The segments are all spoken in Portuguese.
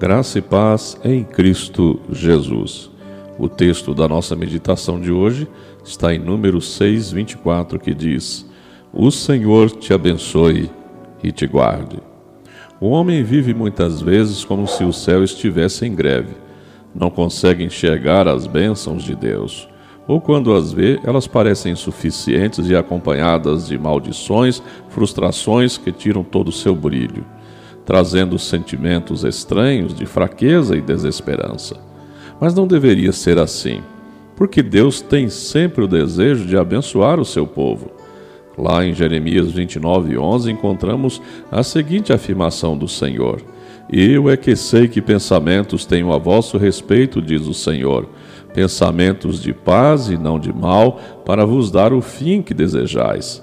Graça e paz em Cristo Jesus. O texto da nossa meditação de hoje está em número 6, 24, que diz: O Senhor te abençoe e te guarde. O homem vive muitas vezes como se o céu estivesse em greve. Não consegue enxergar as bênçãos de Deus. Ou quando as vê, elas parecem insuficientes e acompanhadas de maldições, frustrações que tiram todo o seu brilho trazendo sentimentos estranhos de fraqueza e desesperança. Mas não deveria ser assim, porque Deus tem sempre o desejo de abençoar o seu povo. Lá em Jeremias 29, 11, encontramos a seguinte afirmação do Senhor: Eu é que sei que pensamentos tenho a vosso respeito, diz o Senhor, pensamentos de paz e não de mal, para vos dar o fim que desejais.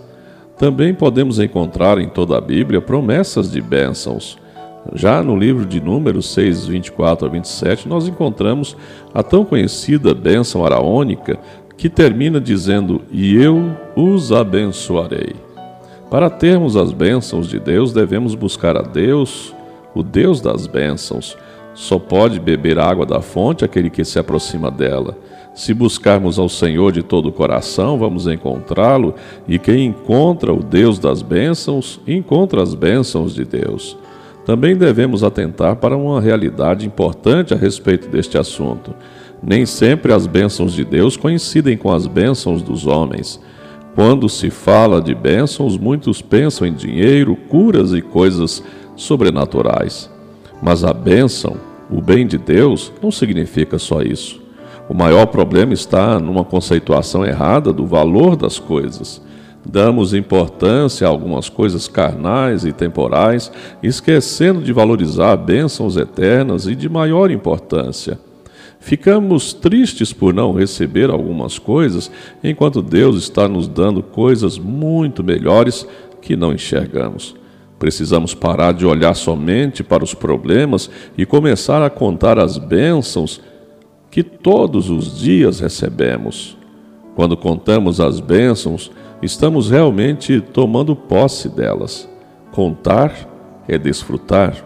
Também podemos encontrar em toda a Bíblia promessas de bênçãos. Já no livro de Números 6, 24 a 27, nós encontramos a tão conhecida bênção araônica que termina dizendo: E eu os abençoarei. Para termos as bênçãos de Deus, devemos buscar a Deus, o Deus das bênçãos. Só pode beber água da fonte aquele que se aproxima dela. Se buscarmos ao Senhor de todo o coração, vamos encontrá-lo, e quem encontra o Deus das bênçãos, encontra as bênçãos de Deus. Também devemos atentar para uma realidade importante a respeito deste assunto. Nem sempre as bênçãos de Deus coincidem com as bênçãos dos homens. Quando se fala de bênçãos, muitos pensam em dinheiro, curas e coisas sobrenaturais. Mas a bênção, o bem de Deus, não significa só isso. O maior problema está numa conceituação errada do valor das coisas. Damos importância a algumas coisas carnais e temporais, esquecendo de valorizar bênçãos eternas e de maior importância. Ficamos tristes por não receber algumas coisas, enquanto Deus está nos dando coisas muito melhores que não enxergamos. Precisamos parar de olhar somente para os problemas e começar a contar as bênçãos que todos os dias recebemos. Quando contamos as bênçãos, estamos realmente tomando posse delas. Contar é desfrutar.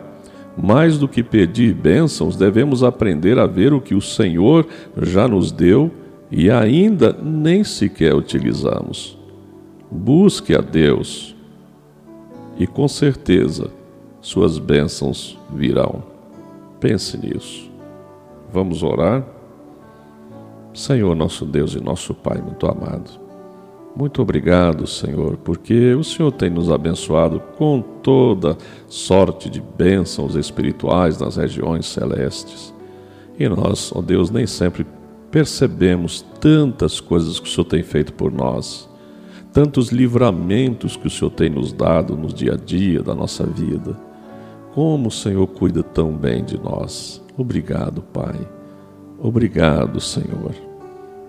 Mais do que pedir bênçãos, devemos aprender a ver o que o Senhor já nos deu e ainda nem sequer utilizamos. Busque a Deus e com certeza suas bênçãos virão. Pense nisso. Vamos orar? Senhor, nosso Deus e nosso Pai muito amado, muito obrigado, Senhor, porque o Senhor tem nos abençoado com toda sorte de bênçãos espirituais nas regiões celestes. E nós, ó Deus, nem sempre percebemos tantas coisas que o Senhor tem feito por nós, tantos livramentos que o Senhor tem nos dado no dia a dia da nossa vida. Como o Senhor cuida tão bem de nós. Obrigado, Pai. Obrigado, Senhor.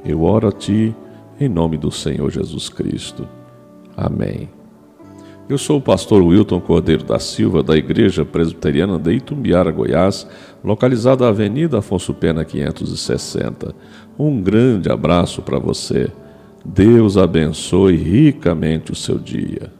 Eu oro a Ti em nome do Senhor Jesus Cristo. Amém. Eu sou o pastor Wilton Cordeiro da Silva, da Igreja Presbiteriana de Itumbiara, Goiás, localizada na Avenida Afonso Pena 560. Um grande abraço para você. Deus abençoe ricamente o seu dia.